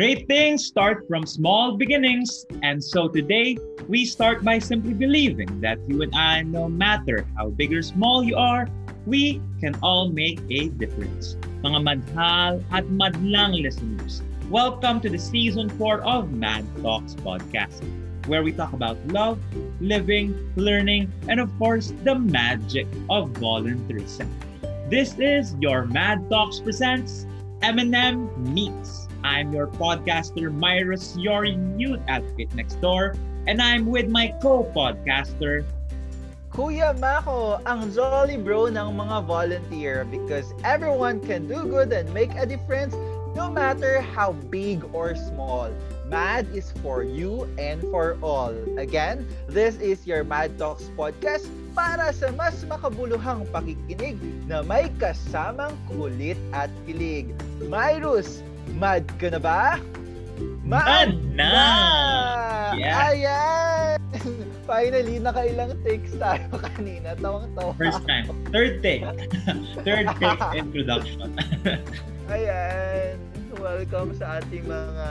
Great things start from small beginnings, and so today we start by simply believing that you and I, no matter how big or small you are, we can all make a difference. Mga madhal at madlang listeners, welcome to the season 4 of Mad Talks podcast, where we talk about love, living, learning, and of course, the magic of volunteerism. This is your Mad Talks presents M&M Meets I'm your podcaster, Myros, your youth advocate next door, and I'm with my co-podcaster, Kuya Mako, ang jolly bro ng mga volunteer because everyone can do good and make a difference no matter how big or small. Mad is for you and for all. Again, this is your Mad Talks podcast para sa mas makabuluhang pakikinig na may kasamang kulit at kilig. Myrus, Mad ka na ba? Mad na! Yeah. Ayan! Finally, nakailang takes tayo kanina. Tawang-tawa. First time. Third take. Third take introduction. Ayan. Welcome sa ating mga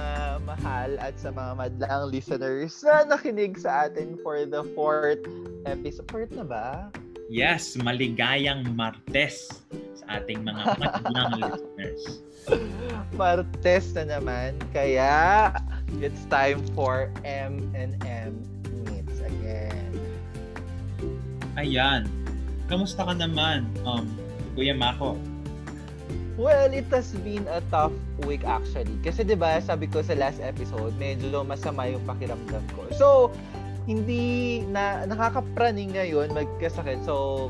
mahal at sa mga madlang listeners na nakinig sa atin for the fourth episode. Fourth na ba? Yes, maligayang Martes sa ating mga madlang listeners. Martes na naman. Kaya, it's time for M&M Meets again. Ayan. Kamusta ka naman, um, Kuya Mako? Well, it has been a tough week actually. Kasi 'di ba, sabi ko sa last episode, medyo masama yung pakiramdam ko. So, hindi na nakakapraning ngayon magkasakit. So,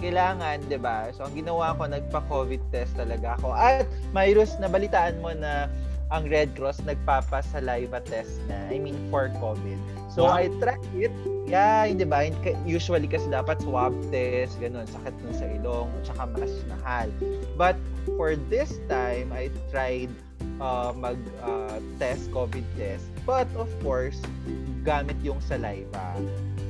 kailangan, 'di ba? So ang ginawa ko nagpa-COVID test talaga ako. At Myrus, nabalitaan mo na ang Red Cross nagpapa-saliva test na. I mean for COVID. So wow. I tried it. Yeah, hindi ba? Usually kasi dapat swab test, ganun, sakit nun sa ilong, tsaka mas mahal. But for this time, I tried uh, mag uh, test COVID test. But of course, gamit yung saliva.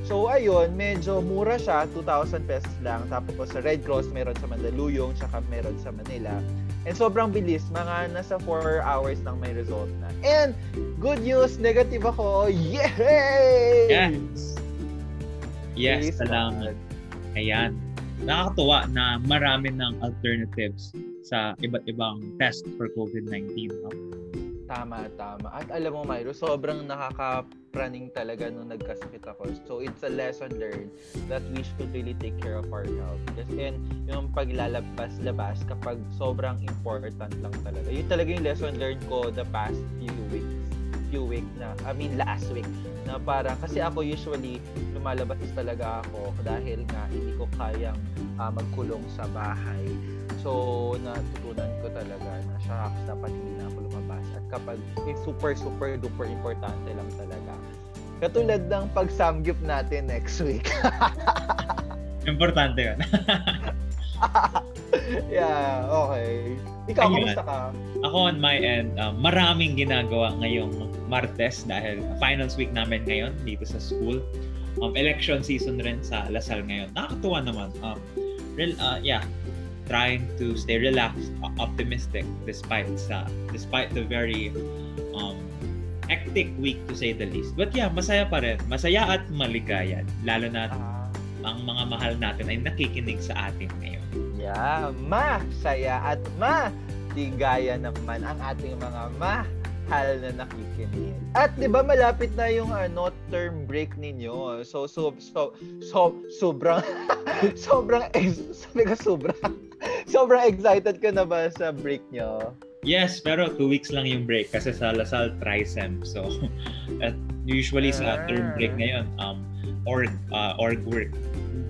So ayun, medyo mura siya, 2,000 pesos lang. Tapos sa Red Cross meron sa Mandaluyong, tsaka meron sa Manila. And sobrang bilis, mga nasa 4 hours lang may result na. And good news, negative ako. Yay! Yes! Yes, Please salamat. Ayan. Nakakatuwa na marami ng alternatives sa iba't ibang test for COVID-19. No? Tama, tama. At alam mo, Myro, sobrang nakaka-praning talaga nung nagkasakit ako. So, it's a lesson learned that we should really take care of our health. Kasi yung paglalabas-labas kapag sobrang important lang talaga. Yun talaga yung lesson learned ko the past few weeks few week na, I mean last week, na parang, kasi ako usually lumalabas talaga ako dahil nga hindi ko kayang uh, magkulong sa bahay. So, natutunan ko talaga na shucks, dapat hindi na ako kapag eh, super, super, duper importante lang talaga. Katulad ng pag-samgyup natin next week. importante yun. yeah, okay. Ikaw, Ayun. kamusta ka? Ako on my end, uh, maraming ginagawa ngayong Martes dahil finals week namin ngayon dito sa school. Um, election season rin sa Lasal ngayon. Nakakatuwa naman. Um, real, uh, yeah, trying to stay relaxed, optimistic despite sa despite the very um, hectic week to say the least. But yeah, masaya pa rin. Masaya at maligaya. Lalo na uh, ang mga mahal natin ay nakikinig sa atin ngayon. Yeah, ma, saya at ma, tigaya naman ang ating mga ma mahal na nakikinig. At 'di ba malapit na yung ano term break ninyo. So so so so sobrang sobrang sabi ka sobrang sobrang excited ka na ba sa break nyo? Yes, pero two weeks lang yung break kasi sa Lasal Trisem. So at usually sa ah. term break ngayon um org uh, org work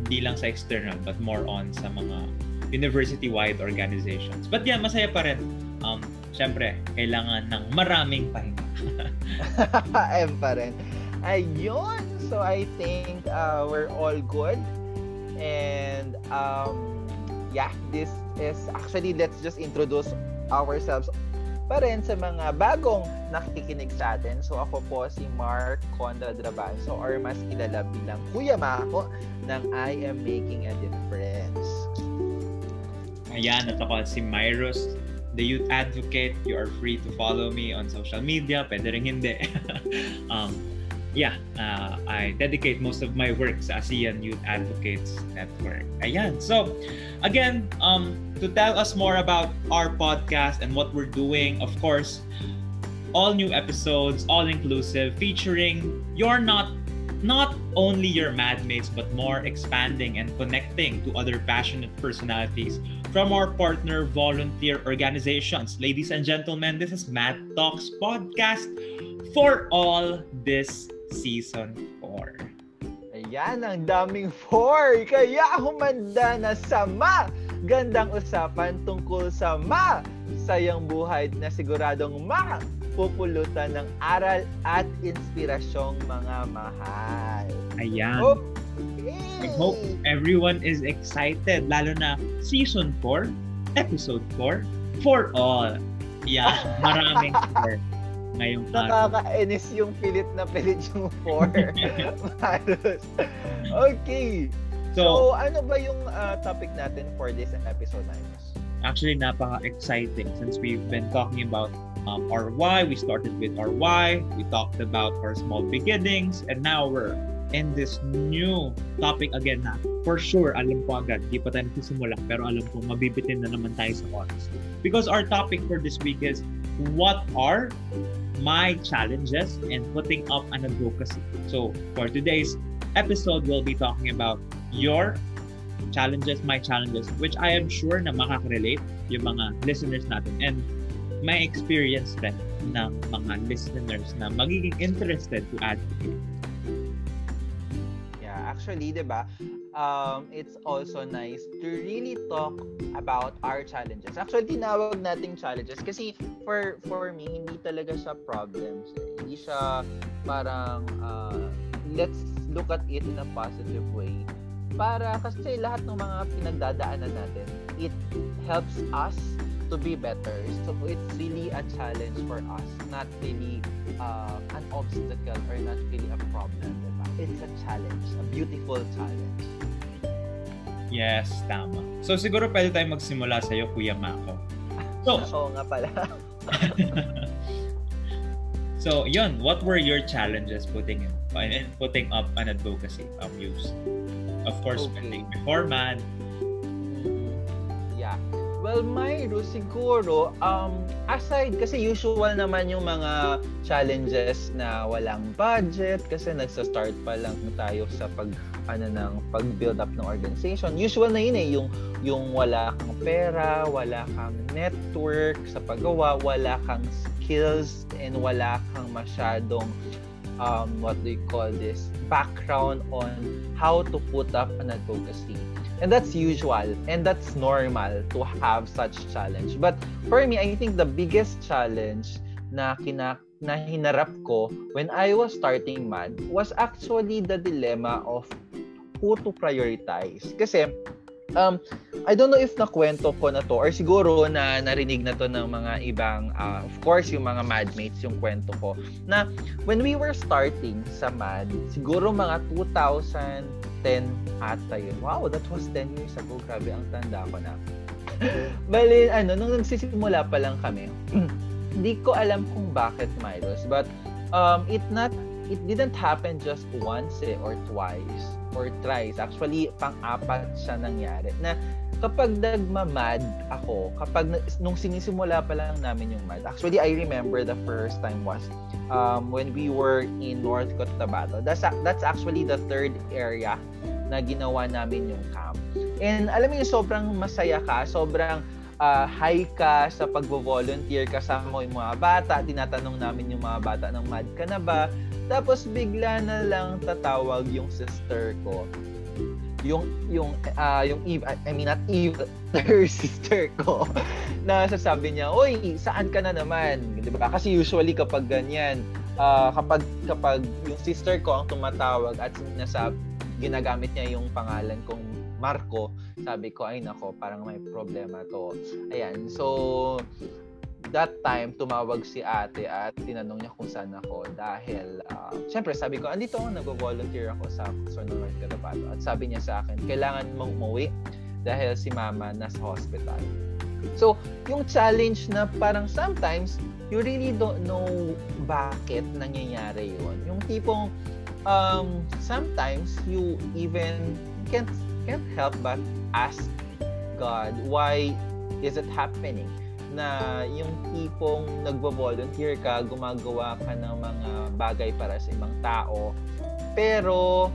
hindi lang sa external but more on sa mga university-wide organizations. But yeah, masaya pa rin. Um, syempre, kailangan ng maraming pahinga. M pa rin. Ayun! So, I think uh, we're all good. And, um, yeah, this is, actually, let's just introduce ourselves pa rin sa mga bagong nakikinig sa atin. So ako po si Mark Conrad Rabanso or mas kilala bilang Kuya Mako ng I Am Making a Difference. Ayan, at ako si Myros The Youth Advocate. You are free to follow me on social media. Pwede rin hindi. um, yeah, uh, I dedicate most of my work sa ASEAN Youth Advocates Network. Ayan. So, again, um, to tell us more about our podcast and what we're doing, of course, all new episodes, all inclusive, featuring your not not only your madmates but more expanding and connecting to other passionate personalities from our partner volunteer organizations. Ladies and gentlemen, this is Mad Talks podcast for all this season 4. Ayan, ang daming 4. Kaya humanda na sama. Gandang usapan tungkol sa ma sayang buhay na siguradong ma pupulutan ng aral at inspirasyong mga mahal. Ayan. Okay. I hope everyone is excited, lalo na Season 4, Episode 4, for all. Yeah, maraming for ngayong araw. Nakakainis yung pilit na pilit yung 4. okay. So, so, ano ba yung uh, topic natin for this episode, Ninos? Actually, napaka-exciting since we've been talking about um, our why. We started with our why. We talked about our small beginnings. And now we're in this new topic again na for sure, alam ko agad, di pa tayo nagsisimula, pero alam ko, mabibitin na naman tayo sa oras. Because our topic for this week is, what are my challenges in putting up an advocacy? So, for today's episode, we'll be talking about your challenges, my challenges, which I am sure na makaka-relate yung mga listeners natin. And may experience din ng mga listeners na magiging interested to advocate. Actually, 'di ba? Um, it's also nice to really talk about our challenges. Actually, tinawag nating challenges kasi for for me hindi talaga siya problems. Eh. Hindi siya parang uh, let's look at it in a positive way. Para kasi lahat ng mga pinagdadaanan natin, it helps us to be better. So it's really a challenge for us, not really uh, an obstacle or not really a problem. It's a challenge, a beautiful challenge. Yes, tama. So siguro pwede tayong magsimula sa iyo, Kuya Mako. So, Oo nga pala. so, yun, what were your challenges putting in, in putting up an advocacy um, use? Of course, okay. before man, Well, Myro, siguro, um, aside, kasi usual naman yung mga challenges na walang budget, kasi nagsa-start pa lang tayo sa pag, ano, ng pag-build up ng organization. Usual na yun eh, yung, yung wala kang pera, wala kang network sa paggawa, wala kang skills, and wala kang masyadong um, what do you call this, background on how to put up an advocacy. And that's usual and that's normal to have such challenge. But for me, I think the biggest challenge na kina na hinarap ko when I was starting MAD was actually the dilemma of who to prioritize. Kasi um, I don't know if nakwento ko na to or siguro na narinig na to ng mga ibang, uh, of course, yung mga madmates yung kwento ko, na when we were starting sa MAD, siguro mga 2000 10 ata yun. Wow, that was 10 years ago. Grabe, ang tanda ko na. Bali, ano, nung nagsisimula pa lang kami, hindi ko alam kung bakit Milos, but um, it not it didn't happen just once eh, or twice or thrice. Actually, pang-apat siya nangyari. Na kapag nagmamad ako, kapag nung sinisimula pa lang namin yung mad, actually, I remember the first time was um, when we were in North Cotabato. That's, that's actually the third area na ginawa namin yung camp. And alam mo yung sobrang masaya ka, sobrang uh, high ka sa pagvo-volunteer kasama yung mga bata, tinatanong namin yung mga bata ng mad ka na ba? Tapos bigla na lang tatawag yung sister ko yung yung uh, yung Eve I mean not Eve her sister ko. Na sasabi niya oy saan ka na naman? Di ba? Kasi usually kapag ganyan uh, kapag kapag yung sister ko ang tumatawag at sinasabi ginagamit niya yung pangalan kong Marco sabi ko ay nako parang may problema to. Ayan so that time, tumawag si ate at tinanong niya kung saan ako dahil, uh, syempre sabi ko, andito ako, nag-volunteer ako sa Quezon North Cotabato. At sabi niya sa akin, kailangan mong umuwi dahil si mama nasa hospital. So, yung challenge na parang sometimes, you really don't know bakit nangyayari yon Yung tipong, um, sometimes you even can't, can't help but ask God, why is it happening? Na yung tipong nagvo-volunteer ka, gumagawa ka ng mga bagay para sa ibang tao, pero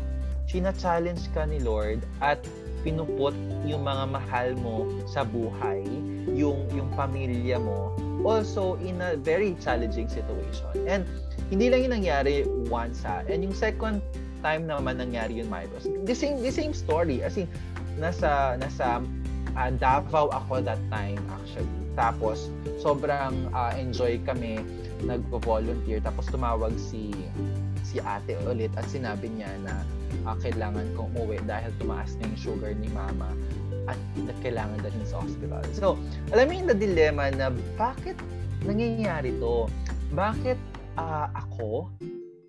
china-challenge ka ni Lord at pinuput yung mga mahal mo sa buhay, yung yung pamilya mo, also in a very challenging situation. And hindi lang yung nangyari once ha. And yung second time naman nangyari yun, Myros. The same, the same story. As in, nasa, nasa uh, Davao ako that time actually. Tapos, sobrang uh, enjoy kami nag-volunteer. Tapos tumawag si si ate ulit at sinabi niya na uh, kailangan kong umuwi dahil tumaas na yung sugar ni mama at na kailangan dalhin sa hospital. So, alam mo yung na dilemma na bakit nangyayari to? Bakit uh, ako?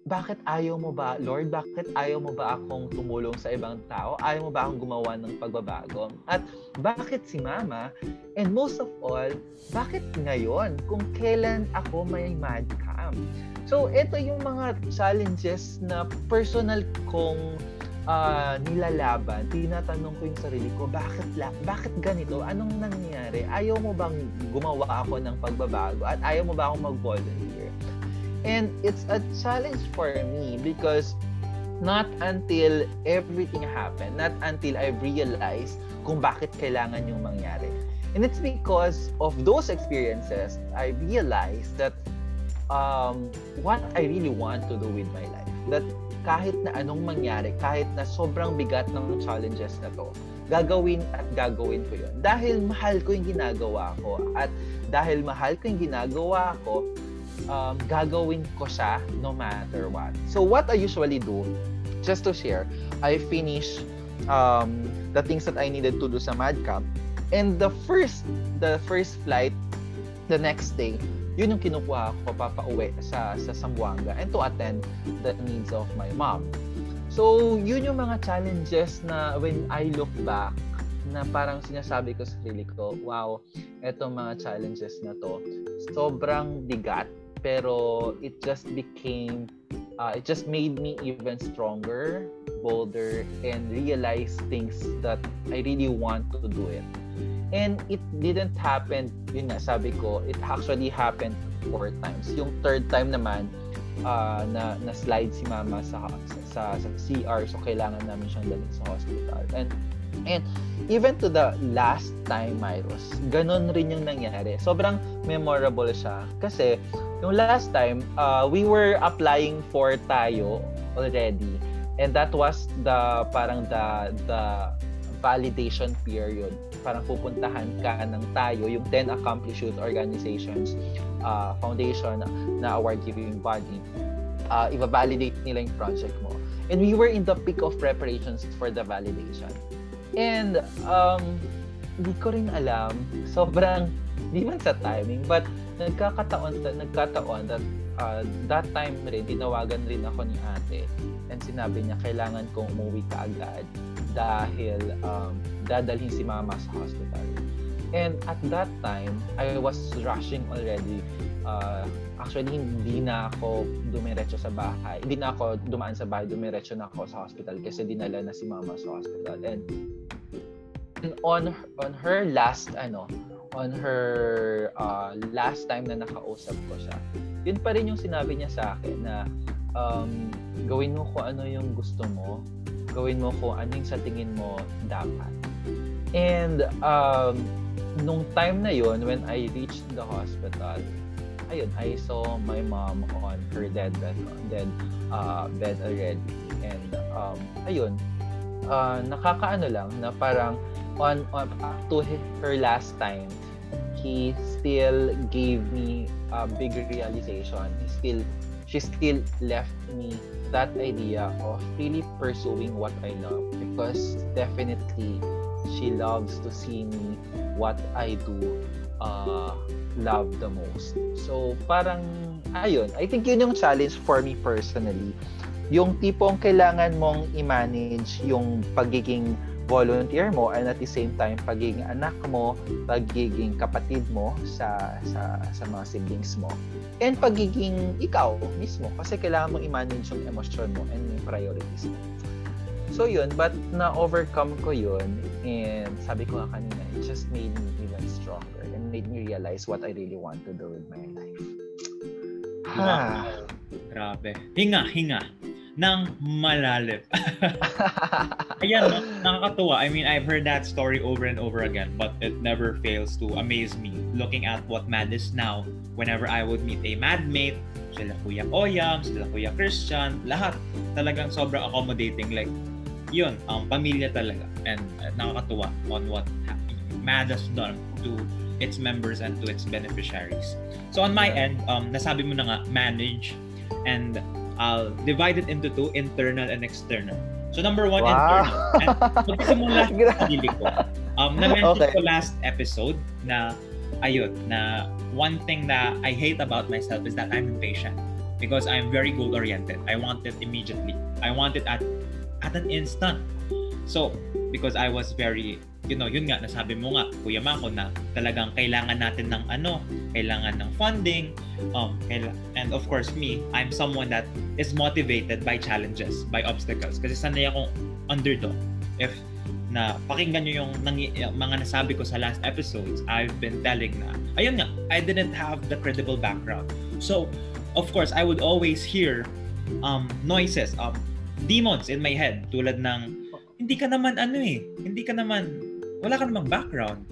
Bakit ayaw mo ba, Lord? Bakit ayaw mo ba akong tumulong sa ibang tao? Ayaw mo ba akong gumawa ng pagbabago? At bakit si Mama? And most of all, bakit ngayon? Kung kailan ako may mad cam? So, ito yung mga challenges na personal kong uh, nilalaban. Tinatanong ko yung sarili ko, bakit la, bakit ganito? Anong nangyayari? Ayaw mo bang gumawa ako ng pagbabago? At ayaw mo ba akong mag-volunteer? And it's a challenge for me because not until everything happened, not until I realized kung bakit kailangan yung mangyari. And it's because of those experiences, I realized that um, what I really want to do with my life. That kahit na anong mangyari, kahit na sobrang bigat ng challenges na to, gagawin at gagawin ko yun. Dahil mahal ko yung ginagawa ko at dahil mahal ko yung ginagawa ko, um, gagawin ko siya no matter what. So what I usually do, just to share, I finish um, the things that I needed to do sa MadCamp. And the first, the first flight, the next day, yun yung kinukuha ko papauwi sa, sa Sambuanga and to attend the needs of my mom. So, yun yung mga challenges na when I look back, na parang sinasabi ko sa sarili ko, wow, etong mga challenges na to, sobrang bigat, pero it just became, uh, it just made me even stronger, bolder, and realize things that I really want to do it. And it didn't happen, yun nga, sabi ko, it actually happened four times. Yung third time naman, uh, na, na slide si mama sa, sa, sa CR, so kailangan namin siyang dalhin sa hospital. And And even to the last time, Myros, ganun rin yung nangyari. Sobrang memorable siya. Kasi, yung last time, uh, we were applying for tayo already. And that was the, parang the, the validation period. Parang pupuntahan ka ng tayo, yung 10 Accomplished Youth Organizations uh, Foundation na award-giving body. Uh, i-validate nila yung project mo. And we were in the peak of preparations for the validation. And um, hindi ko rin alam, sobrang, di man sa timing, but nagkakataon, nagkataon that uh, that time rin, tinawagan rin ako ni ate and sinabi niya, kailangan kong umuwi ka agad dahil um, dadalhin si mama sa hospital. And at that time, I was rushing already. Uh, actually, hindi na ako dumiretso sa bahay. Hindi na ako dumaan sa bahay, dumiretso na ako sa hospital kasi dinala na si mama sa hospital. And on on her last ano, on her uh, last time na nakausap ko siya, yun pa rin yung sinabi niya sa akin na um, gawin mo kung ano yung gusto mo gawin mo kung ano yung sa tingin mo dapat. And um, nung time na yon when I reached the hospital, ayun, I saw my mom on her dead bed, dead uh, bed already. And um, ayun, uh, nakakaano lang na parang on, on up to her last time, he still gave me a big realization. He still, she still left me that idea of really pursuing what I love because definitely she loves to see me what I do uh, love the most. So parang ayun, I think yun yung challenge for me personally. Yung tipong kailangan mong i-manage yung pagiging volunteer mo and at the same time pagiging anak mo, pagiging kapatid mo sa sa sa mga siblings mo and pagiging ikaw mismo kasi kailangan mo i-manage yung emosyon mo and yung priorities mo. So yun, but na-overcome ko yun and sabi ko nga kanina, it just made me even stronger and made me realize what I really want to do with my life. Ha. Grabe. Hinga, hinga ng malalim. Ayan, no? nakakatuwa. I mean, I've heard that story over and over again, but it never fails to amaze me looking at what Mad is now. Whenever I would meet a madmate, sila Kuya Oyam, sila Kuya Christian, lahat talagang sobrang accommodating. Like, yun, um, pamilya talaga. And uh, nakakatuwa on what Mad has done to its members and to its beneficiaries. So on my end, um, nasabi mo na nga, manage and I'll divide it into two, internal and external. So number one, wow. internal. And magsisimula sa sarili ko. Um, na-mention okay. ko last episode na ayun, na one thing that I hate about myself is that I'm impatient because I'm very goal-oriented. I want it immediately. I want it at at an instant. So, because I was very you know, yun nga, nasabi mo nga, Kuya Mako, na talagang kailangan natin ng ano, kailangan ng funding, um, and of course me, I'm someone that is motivated by challenges, by obstacles. Kasi sanay akong underdog. If na pakinggan nyo yung, nangi, mga nasabi ko sa last episodes, I've been telling na, ayun nga, I didn't have the credible background. So, of course, I would always hear um, noises, um, demons in my head, tulad ng, hindi ka naman ano eh, hindi ka naman wala ka namang background.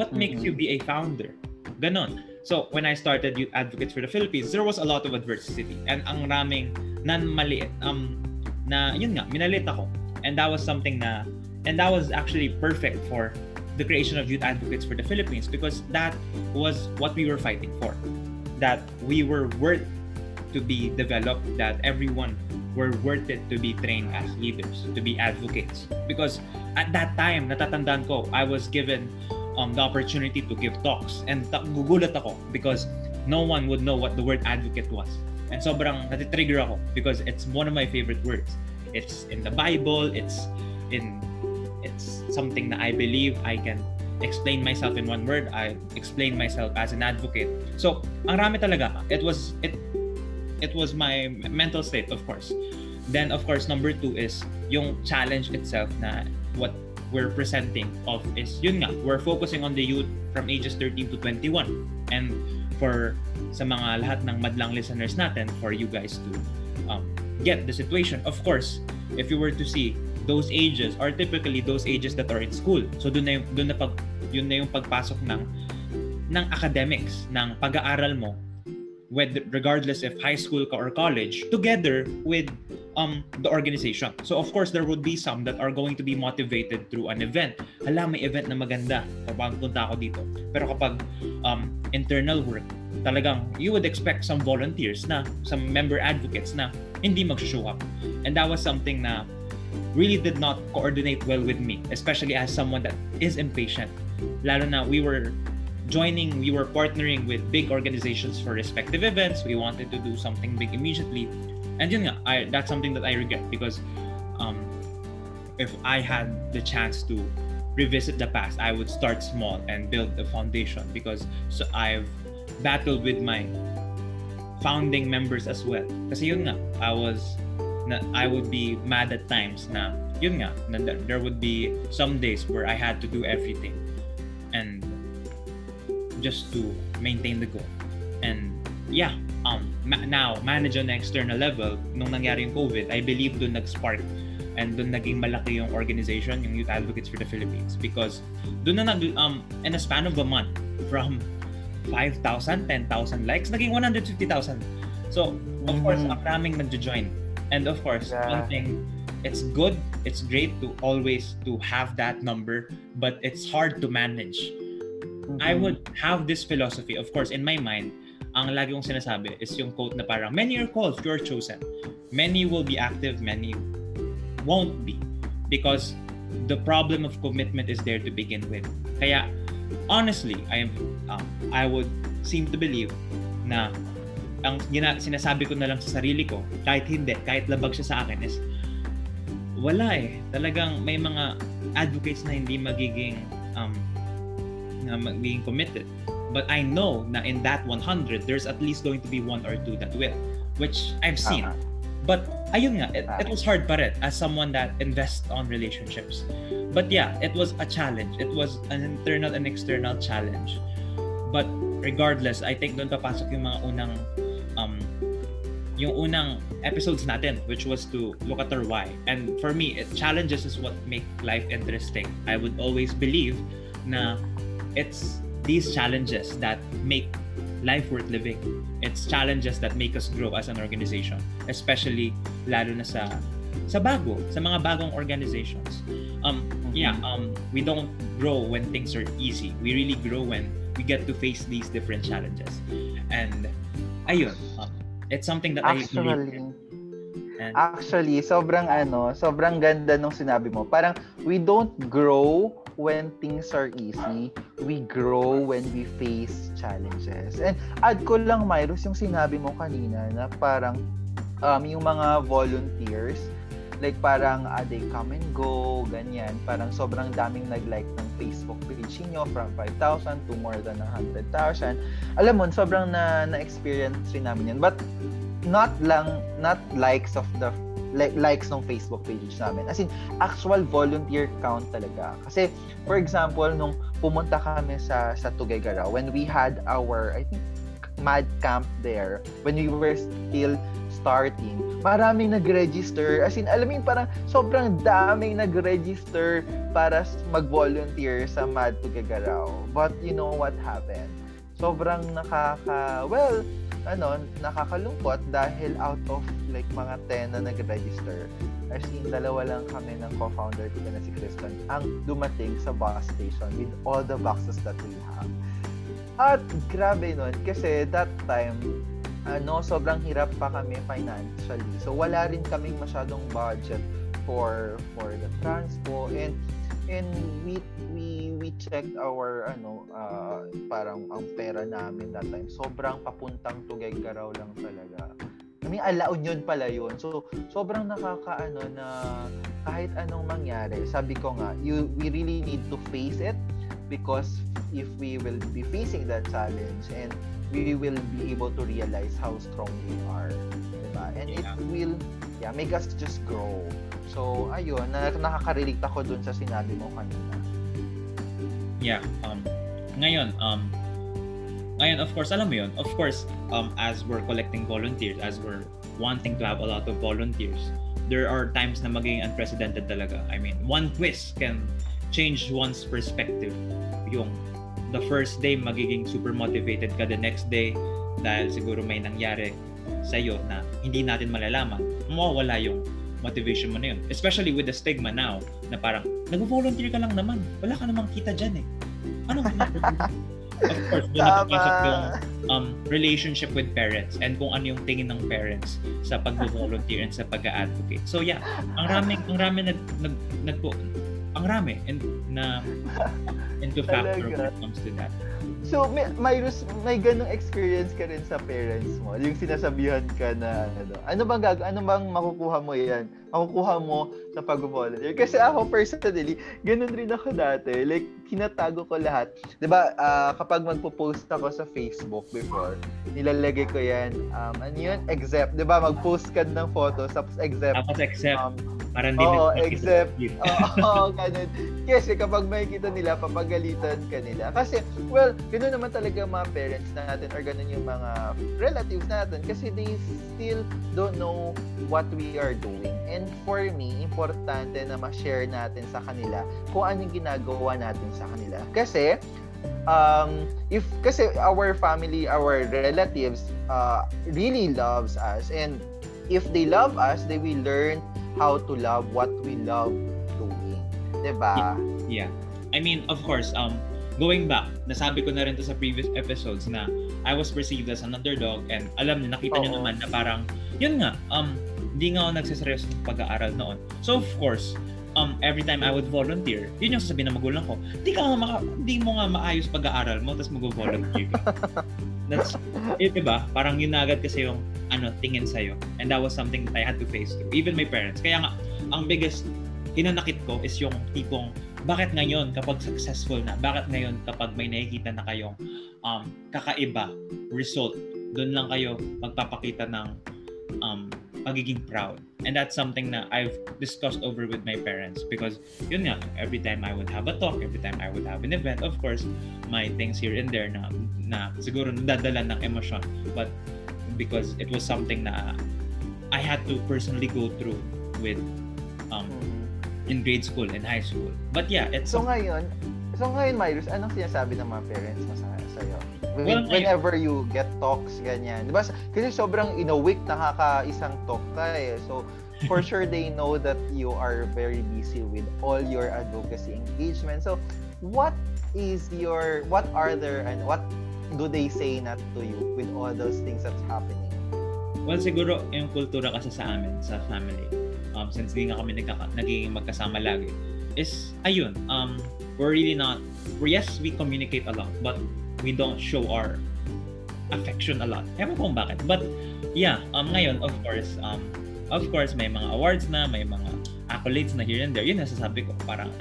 What mm-hmm. makes you be a founder? Ganon. So, when I started Youth Advocates for the Philippines, there was a lot of adversity. And ang raming nan maliit, um, na yun nga, minalit ako. And that was something na, and that was actually perfect for the creation of Youth Advocates for the Philippines because that was what we were fighting for. That we were worth to be developed, that everyone were worth it to be trained as leaders, to be advocates. Because at that time, natatandaan ko, I was given um, the opportunity to give talks. And ta- gugulat ako because no one would know what the word advocate was. And sobrang natitrigger ako because it's one of my favorite words. It's in the Bible, it's in it's something that I believe I can explain myself in one word. I explain myself as an advocate. So, ang rami talaga. It was it it was my mental state, of course. Then, of course, number two is yung challenge itself na what we're presenting of is yun nga, we're focusing on the youth from ages 13 to 21. And for sa mga lahat ng madlang listeners natin, for you guys to um, get the situation. Of course, if you were to see those ages are typically those ages that are in school. So doon na yung, doon na pag yun na yung pagpasok ng ng academics, ng pag-aaral mo whether regardless if high school or college together with um the organization. So of course there would be some that are going to be motivated through an event. Hala may event na maganda, punta ako dito. Pero kapag um internal work, talagang you would expect some volunteers na some member advocates na hindi mag-show up. And that was something na really did not coordinate well with me, especially as someone that is impatient. Lalo na we were joining, we were partnering with big organizations for respective events. We wanted to do something big immediately. And yun nga, I, that's something that I regret because um, if I had the chance to revisit the past, I would start small and build a foundation because so I've battled with my founding members as well. Kasi yun nga, I was, na, I would be mad at times na, yun nga, na, there would be some days where I had to do everything. And just to maintain the goal. And yeah, um, ma- now, manage on external level, nung nangyari yung COVID, I believe doon nag-spark and doon naging malaki yung organization, yung Youth Advocates for the Philippines. Because doon na nag, um, in a span of a month, from 5,000, 10,000 likes, naging 150,000. So, of course, mm-hmm. ang daming nag-join. And of course, yeah. one thing, it's good, it's great to always to have that number, but it's hard to manage Mm-hmm. I would have this philosophy, of course, in my mind, ang lagi kong sinasabi is yung quote na parang, many are called, few are chosen. Many will be active, many won't be. Because the problem of commitment is there to begin with. Kaya, honestly, I am, um, I would seem to believe na ang gina, sinasabi ko na lang sa sarili ko, kahit hindi, kahit labag siya sa akin is, wala eh. Talagang may mga advocates na hindi magiging um, na magiging committed. But I know na in that 100, there's at least going to be one or two that will, which I've seen. Tama. But ayun nga, it, it was hard pa rin as someone that invests on relationships. But yeah, it was a challenge. It was an internal and external challenge. But regardless, I think doon papasok yung mga unang um, yung unang episodes natin which was to look at our why. And for me, it, challenges is what make life interesting. I would always believe na it's these challenges that make life worth living. It's challenges that make us grow as an organization, especially lalo na sa sa bago, sa mga bagong organizations. Um yeah, um we don't grow when things are easy. We really grow when we get to face these different challenges. And ayun, um, it's something that I Actually, believe in. And, Actually, sobrang ano, sobrang ganda nung sinabi mo. Parang we don't grow when things are easy. We grow when we face challenges. And add ko lang, Myros, yung sinabi mo kanina na parang um, yung mga volunteers, like parang uh, they come and go, ganyan. Parang sobrang daming nag-like ng Facebook page niyo from 5,000 to more than 100,000. Alam mo, sobrang na, na-experience rin namin yan. But not lang not likes of the like likes ng Facebook page namin. As in actual volunteer count talaga. Kasi for example nung pumunta kami sa sa Tuguegarao when we had our I think mad camp there when we were still starting maraming nag-register as in alam mo parang sobrang daming nag-register para mag-volunteer sa Mad Tuguegarao but you know what happened sobrang nakaka well ano, nakakalungkot dahil out of like mga 10 na nag-register, as in, dalawa lang kami ng co-founder ko na si Kristen ang dumating sa bus station with all the boxes that we have. At grabe nun, kasi that time, ano, sobrang hirap pa kami financially. So, wala rin kaming masyadong budget for for the transpo and and we we we checked our ano uh, parang ang pera namin that time sobrang papuntang Tuguegarao lang talaga I mean, La Union pala yun. So, sobrang nakakaano na kahit anong mangyari, sabi ko nga, you, we really need to face it because if we will be facing that challenge and we will be able to realize how strong we are. Diba? And it Yeah. will yeah, make us just grow. So, ayun, na nakaka-relate ako dun sa sinabi mo kanina. Yeah um ngayon um ngayon of course alam mo yun of course um as we're collecting volunteers as we're wanting to have a lot of volunteers there are times na maging unprecedented talaga. I mean one quiz can change one's perspective. Yung the first day magiging super motivated ka the next day dahil siguro may nangyari sa iyo na hindi natin malalaman mawawala yung motivation mo na yun. Especially with the stigma now na parang nag-volunteer ka lang naman. Wala ka namang kita dyan eh. Mo? of course doon napapasok yung um, relationship with parents and kung ano yung tingin ng parents sa pag-volunteer and sa pag-advocate so yeah. Ang raming ang rami nag, nag, nag ang rami and na into factor when it comes to that So, may, Myrus, may ganong experience ka rin sa parents mo. Yung sinasabihan ka na, ano, ano bang gag ano bang makukuha mo yan? Makukuha mo sa pag-volunteer. Kasi ako personally, ganun rin ako dati. Like, kinatago ko lahat. ba ah, kapag magpo-post ako sa Facebook before, nilalagay ko yan, um, ano yun? Except, ba Mag-post ka ng photo, tapos except, tapos except um, parang hindi oo, except, yun. Oo, ganun. Kasi kapag makikita nila, papagalitan ka nila. Kasi, well, ganun naman talaga mga parents natin or ganun yung mga relatives natin kasi they still don't know what we are doing. And for me, importante na ma-share natin sa kanila kung anong ginagawa natin sa kanila. Kasi, um, if, kasi our family, our relatives uh, really loves us and if they love us, they will learn how to love what we love doing. 'Di ba? Yeah. I mean, of course, um, going back, nasabi ko na rin to sa previous episodes na I was perceived as an underdog and alam niyo, nakita niyo naman na parang, yun nga, um, hindi nga ako nagsiseryoso sa pag-aaral noon. So, of course, um, every time I would volunteer, yun yung sasabihin ng magulang ko, di ka nga maka, di mo nga maayos pag-aaral mo, tapos mag-volunteer ka. That's, eh, diba? Parang yun agad kasi yung ano, tingin sa'yo. And that was something that I had to face through. Even my parents. Kaya nga, ang biggest hinanakit ko is yung tipong bakit ngayon kapag successful na, bakit ngayon kapag may nakikita na kayong um, kakaiba result, doon lang kayo magpapakita ng um, pagiging proud. And that's something na I've discussed over with my parents because yun nga, every time I would have a talk, every time I would have an event, of course, my things here and there na, na siguro nadadala ng emosyon. But because it was something na I had to personally go through with um, mm-hmm. in grade school and high school. But yeah, it's... So ngayon, so ngayon, Myrus, anong sinasabi ng mga parents mo sa sa'yo? When, well, whenever you get talks, ganyan. Diba? Kasi sobrang in a week nakaka-isang talk ka eh. So, for sure they know that you are very busy with all your advocacy engagement. So, what is your, what are there, and what do they say not to you with all those things that's happening? Well, siguro yung kultura kasi sa amin, sa family, um, since hindi nga kami nagkaka- nagiging magkasama lagi, is, ayun, um, we're really not, yes, we communicate a lot, but we don't show our affection a lot. Ewan ko bakit. But yeah, um, ngayon, of course, um, of course, may mga awards na, may mga accolades na here and there. Yun nasasabi ko, parang,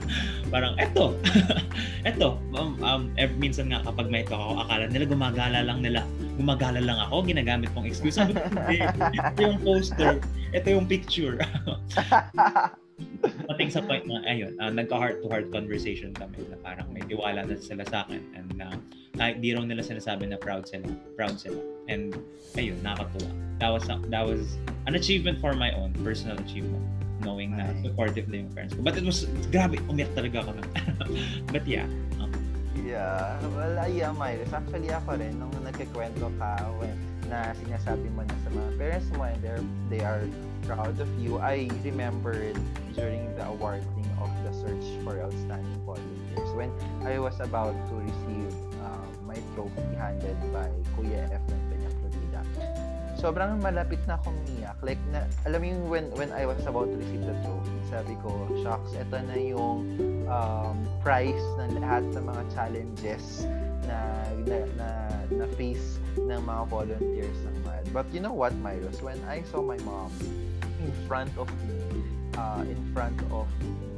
parang, eto, eto. Um, um, every, minsan nga kapag may ito ako, akala nila gumagala lang nila. Gumagala lang ako, ginagamit kong excuse. Sabi ko, ito yung poster, ito yung picture. Pating sa point na, ayun, uh, nagka-heart-to-heart conversation kami na parang may tiwala na sila sa akin and uh, kahit di raw nila sinasabi na proud sila, proud sila. And ayun, nakakatuwa. That was, that was an achievement for my own personal achievement knowing na supportive na yung parents ko. But it was, grabe, umiyak talaga ako. But yeah. Um, yeah. Well, yeah, Myris. Actually, ako rin, nung nagkikwento ka, when, na sinasabi mo na sa mga parents they're, they are proud of you, I remembered during the awarding of the Search for Outstanding Volunteers when I was about to receive uh, my trophy handed by Kuya Efren. Sobrang malapit na akong umiyak. Like, na, alam mo when, when I was about to receive the trophy, sabi ko, shucks, ito na yung um, prize ng lahat ng mga challenges na, na, na, na face ng mga volunteers ng MAD. But you know what, Myros? When I saw my mom in front of me, uh, in front of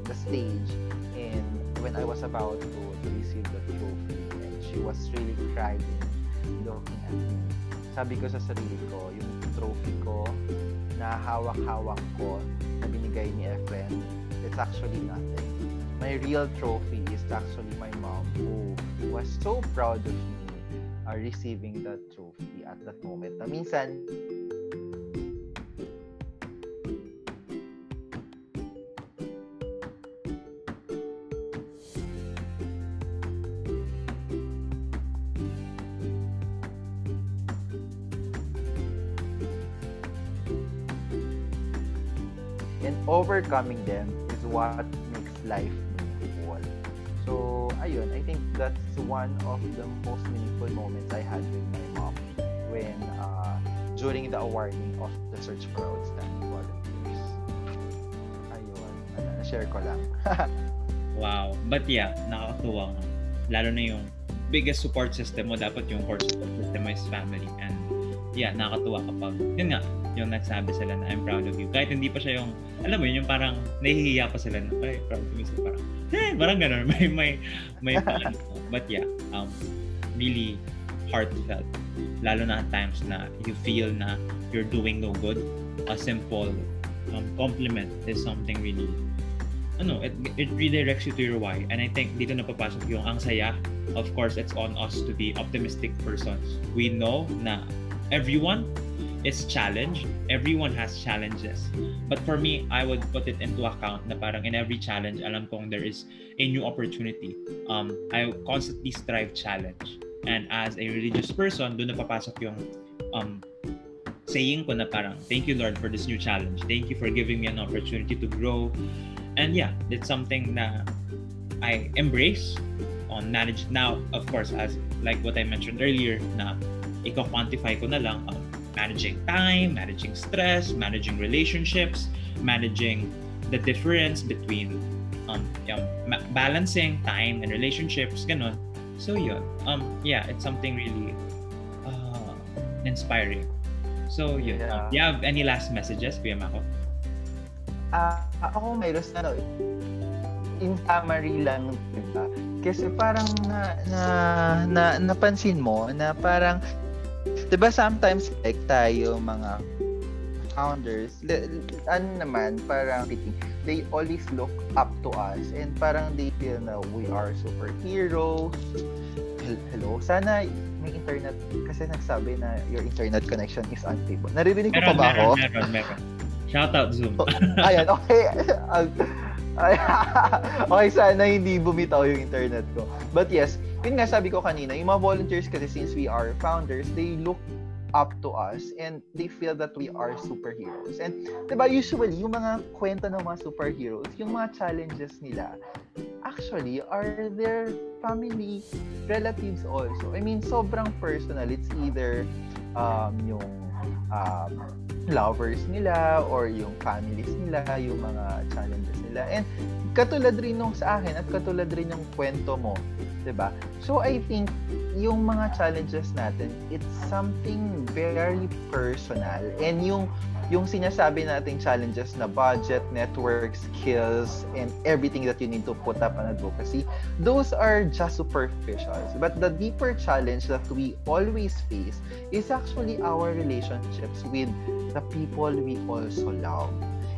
the stage, and when I was about to receive the trophy, and she was really crying, looking at me. Sabi ko sa sarili ko, yung trophy ko, na hawak-hawak ko, na binigay ni Efren, it's actually nothing. My real trophy is actually my mom who was so proud of me uh, receiving that trophy at that moment. Na minsan, overcoming them is what makes life meaningful. So, ayun, I think that's one of the most meaningful moments I had with my mom when uh, during the awarding of the Search for Outstanding Volunteers. Ayun, ano, share ko lang. wow. But yeah, nakakatuwa nga. Lalo na yung biggest support system mo, dapat yung core support system mo is family. And yeah, nakakatuwa kapag, yun nga, yung nagsabi sila na I'm proud of you. Kahit hindi pa siya yung, alam mo yun, yung parang nahihiya pa sila na, ay, proud of you. So parang, eh, parang gano'n. May, may, may, but yeah, um, really heartfelt. Lalo na at times na you feel na you're doing no good. A simple um, compliment is something really ano, it, it redirects you to your why. And I think dito na papasok yung ang saya. Of course, it's on us to be optimistic persons. We know na everyone is challenge. Everyone has challenges. But for me, I would put it into account na parang in every challenge, alam kong there is a new opportunity. Um, I constantly strive challenge. And as a religious person, doon napapasok yung um, saying ko na parang, thank you Lord for this new challenge. Thank you for giving me an opportunity to grow. And yeah, it's something na I embrace on manage now, of course, as like what I mentioned earlier, na iko-quantify ko na lang um, managing time, managing stress, managing relationships, managing the difference between um, yung balancing time and relationships, ganun. So yun, um, yeah, it's something really uh, inspiring. So yun, yeah. um, do you have any last messages, Kuya Mako? uh, ako mayroon na ano, in summary lang, diba? Kasi parang na, na, na, napansin mo na parang, diba sometimes like tayo mga founders, ano naman, parang they always look up to us and parang they feel na we are superheroes. Hello, sana may internet kasi nagsabi na your internet connection is unstable. Naririnig ko pa ba ako? Meron, meron, meron. Shout out Zoom. oh, ayan, okay. okay, sana hindi bumitaw yung internet ko. But yes, yun nga sabi ko kanina, yung mga volunteers kasi since we are founders, they look up to us and they feel that we are superheroes. And 'di ba usually yung mga kwento ng mga superheroes, yung mga challenges nila actually are their family relatives also. I mean, sobrang personal. It's either um, yung um, lovers nila or yung families nila, yung mga challenges nila. And katulad rin nung sa akin at katulad rin yung kwento mo, 'di ba? So I think yung mga challenges natin, it's something very personal and yung yung sinasabi nating challenges na budget, network, skills, and everything that you need to put up an advocacy, those are just superficials. But the deeper challenge that we always face is actually our relationships with the people we also love.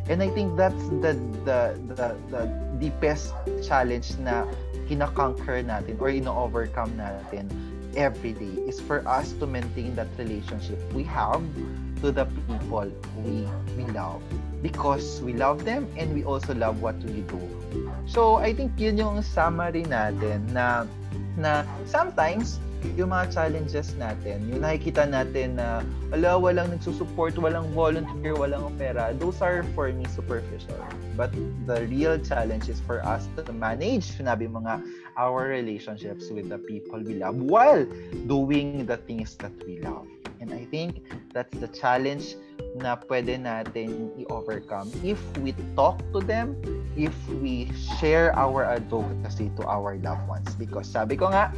And I think that's the the the, the deepest challenge na kina-conquer natin or ino-overcome natin every day is for us to maintain that relationship we have to the people we we love because we love them and we also love what we do. So I think yun yung summary natin na na sometimes yung mga challenges natin, yung nakikita natin na ala, walang nagsusupport, walang volunteer, walang opera, those are for me superficial. But the real challenge is for us to manage, sinabi mga our relationships with the people we love while doing the things that we love. And I think that's the challenge na pwede natin i-overcome if we talk to them, if we share our advocacy to our loved ones. Because sabi ko nga,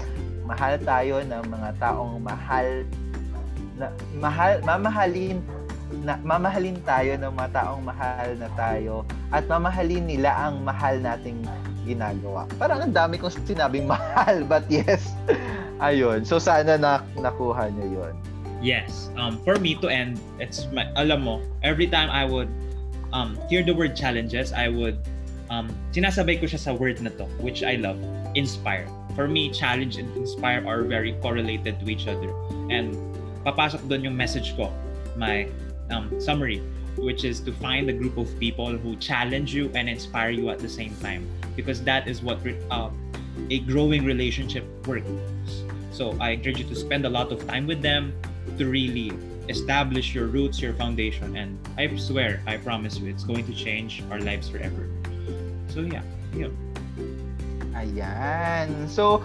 mahal tayo ng mga taong mahal na mahal mamahalin na mamahalin tayo ng mga taong mahal na tayo at mamahalin nila ang mahal nating ginagawa. Parang ang dami kong sinabing mahal but yes. Ayun. So sana na nakuha niyo 'yon. Yes. Um, for me to end, it's my, alam mo, every time I would um, hear the word challenges, I would, um, sinasabay ko siya sa word na to, which I love, inspire. For me, challenge and inspire are very correlated to each other. And papasok doon yung message ko, my um, summary, which is to find a group of people who challenge you and inspire you at the same time. Because that is what uh, a growing relationship works. So I encourage you to spend a lot of time with them, to really establish your roots, your foundation. And I swear, I promise you, it's going to change our lives forever. So yeah, yeah. Ayan. So,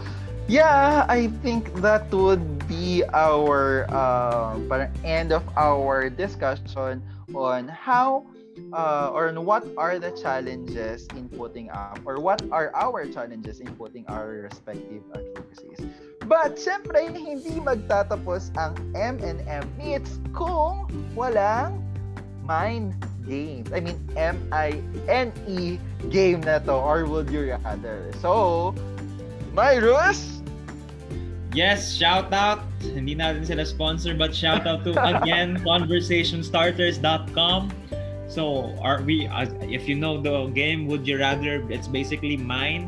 yeah, I think that would be our uh, end of our discussion on how uh, or on what are the challenges in putting up or what are our challenges in putting our respective advocacies. But syempre hindi magtatapos ang M&M Meets kung walang mind games. I mean M-I-N-E game na to or would you rather. So, Myrus, Yes, shout out. Hindi natin sila sponsor but shout out to again conversationstarters.com. So, are we if you know the game Would You Rather, it's basically mine.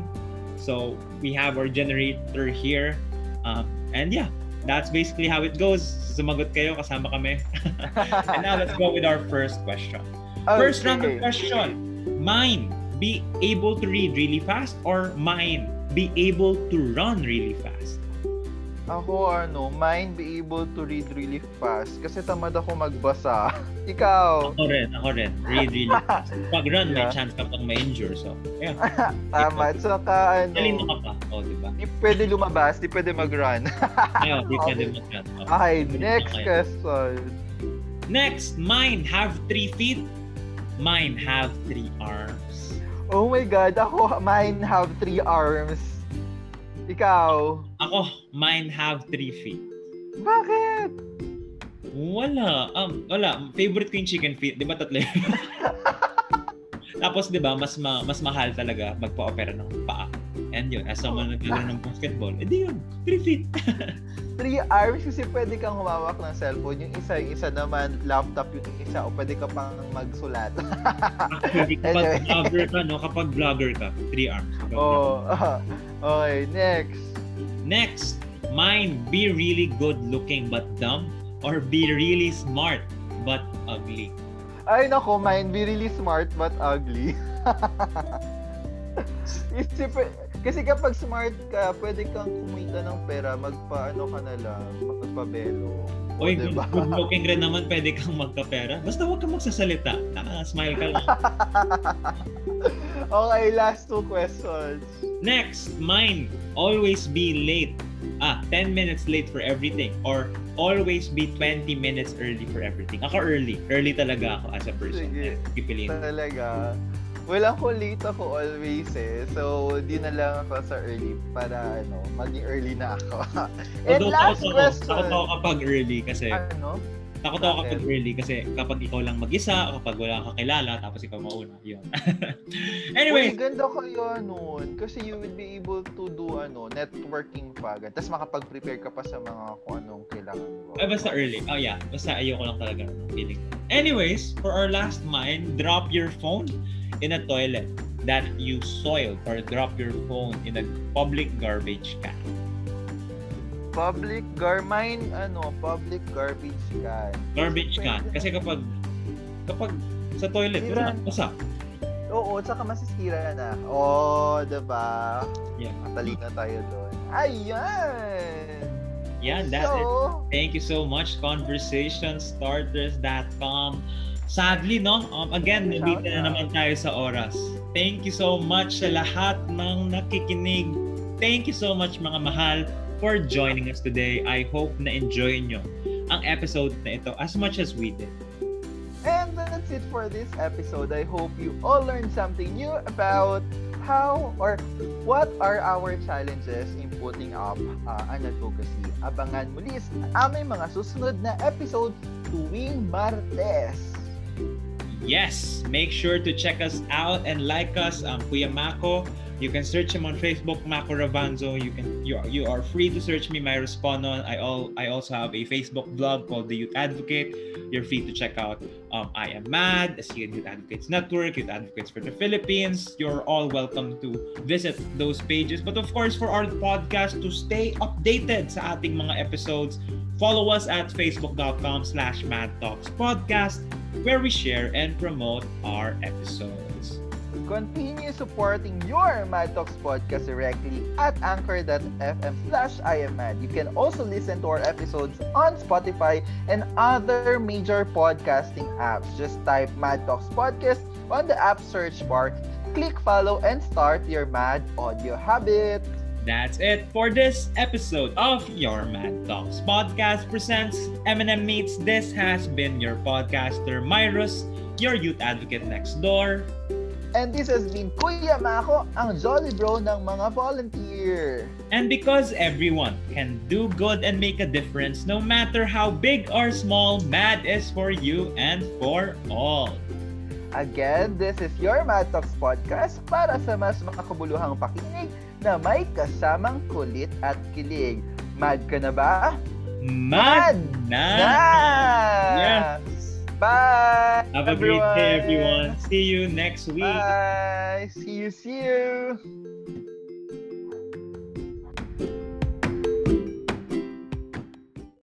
So, we have our generator here. Uh, and yeah, that's basically how it goes. Sumagot kayo, kasama kami. and now let's go with our first question. Okay. First random question. Mine, be able to read really fast or mine, be able to run really fast? Ako ano, mind be able to read really fast kasi tamad ako magbasa. Ikaw? Ako rin, ako rin. Read really fast. Pag run, yeah. may chance kapag ma-injure. So, yeah. Tama. At saka ano... Talino ka pa. O, oh, diba? Di pwede lumabas, di pwede mag-run. Ayaw, di pwede mag-run. Okay, next question. Next, mine have three feet. Mine have three arms. Oh my God, ako mine have three arms. Ikaw? Ako, mine have three feet. Bakit? Wala. Um, wala. Favorite ko yung chicken feet. Di ba tatlo Tapos 'di ba, mas ma- mas mahal talaga magpa-opera ng paa. And yun, as someone oh, naglalaro ng basketball, edi yun, 3 feet. 3 arms kasi pwede kang humawak ng cellphone. Yung isa, yung isa naman laptop yung isa o pwede ka pang magsulat. Actually, kapag anyway. vlogger ka, no? Kapag vlogger ka, 3 arms. Oh, okay, next. Next, mine, be really good looking but dumb or be really smart but ugly. Ay nako, mine, be really smart but ugly. Isip, kasi kapag smart ka, pwede kang kumita ng pera, magpaano ka na lang, magpabelo. Oy, diba? good, good looking rin naman, pwede kang magkapera. Basta huwag kang magsasalita. Naka-smile ka lang. okay, last two questions. Next, mine. Always be late. Ah, 10 minutes late for everything. Or always be 20 minutes early for everything. Ako early. Early talaga ako as a person. Sige. Pipiliin. Talaga. Well, ako late ako always eh. So, di na lang ako sa early para ano, maging early na ako. And Although, last takot question. Takot ako kapag early kasi. Ano? Takot ako kapag early kasi kapag ikaw lang mag-isa, kapag wala kang kakilala, tapos ikaw mauna. Yun. anyway. Uy, ganda kaya nun. Kasi you will be able to do ano, networking pa. Tapos makapag-prepare ka pa sa mga kung anong kailangan mo. Ay, basta early. Oh yeah. Basta ayoko lang talaga ng feeling. Anyways, for our last mind, drop your phone in a toilet that you soiled or drop your phone in a public garbage can? Public gar mine ano, public garbage can. Garbage can kasi kapag kapag sa toilet wala basa. Oo, tsaka masisira na. Oh, 'di ba? Yeah. Matalino tayo doon. Ayan. Yeah, that's so, it. Thank you so much conversationstarters.com Sadly, no? Um, again, nandito na naman tayo sa oras. Thank you so much sa lahat ng nakikinig. Thank you so much mga mahal for joining us today. I hope na enjoy nyo ang episode na ito as much as we did. And that's it for this episode. I hope you all learned something new about how or what are our challenges in putting up uh, an advocacy. Abangan muli sa aming mga susunod na episode tuwing Martes. Yes, make sure to check us out and like us, um, Kuya Mako. You can search him on Facebook, Mako Ravanzo. You can you are, you are free to search me, my respondent. I all I also have a Facebook blog called The Youth Advocate. You're free to check out um, I Am Mad, the Youth Advocates Network, Youth Advocates for the Philippines. You're all welcome to visit those pages. But of course, for our podcast to stay updated sa ating mga episodes, follow us at facebook.com slash madtalkspodcast where we share and promote our episodes. Continue supporting your Mad Talks podcast directly at anchor.fm slash IMMad. You can also listen to our episodes on Spotify and other major podcasting apps. Just type Mad Talks Podcast on the app search bar, click follow, and start your mad audio habit. That's it for this episode of Your Mad Talks podcast presents Eminem Meets. This has been your podcaster, Myrus, your youth advocate next door. And this has been Kuya Mako, ang jolly bro ng mga volunteer. And because everyone can do good and make a difference, no matter how big or small, MAD is for you and for all. Again, this is your Mad Talks podcast para sa mas makakabuluhang pakinig na may kasamang kulit at kilig. Mad ka na ba? Mad, Mad na! na! Yes! Bye! Have a everyone. great day, everyone. See you next week. Bye! See you, see you!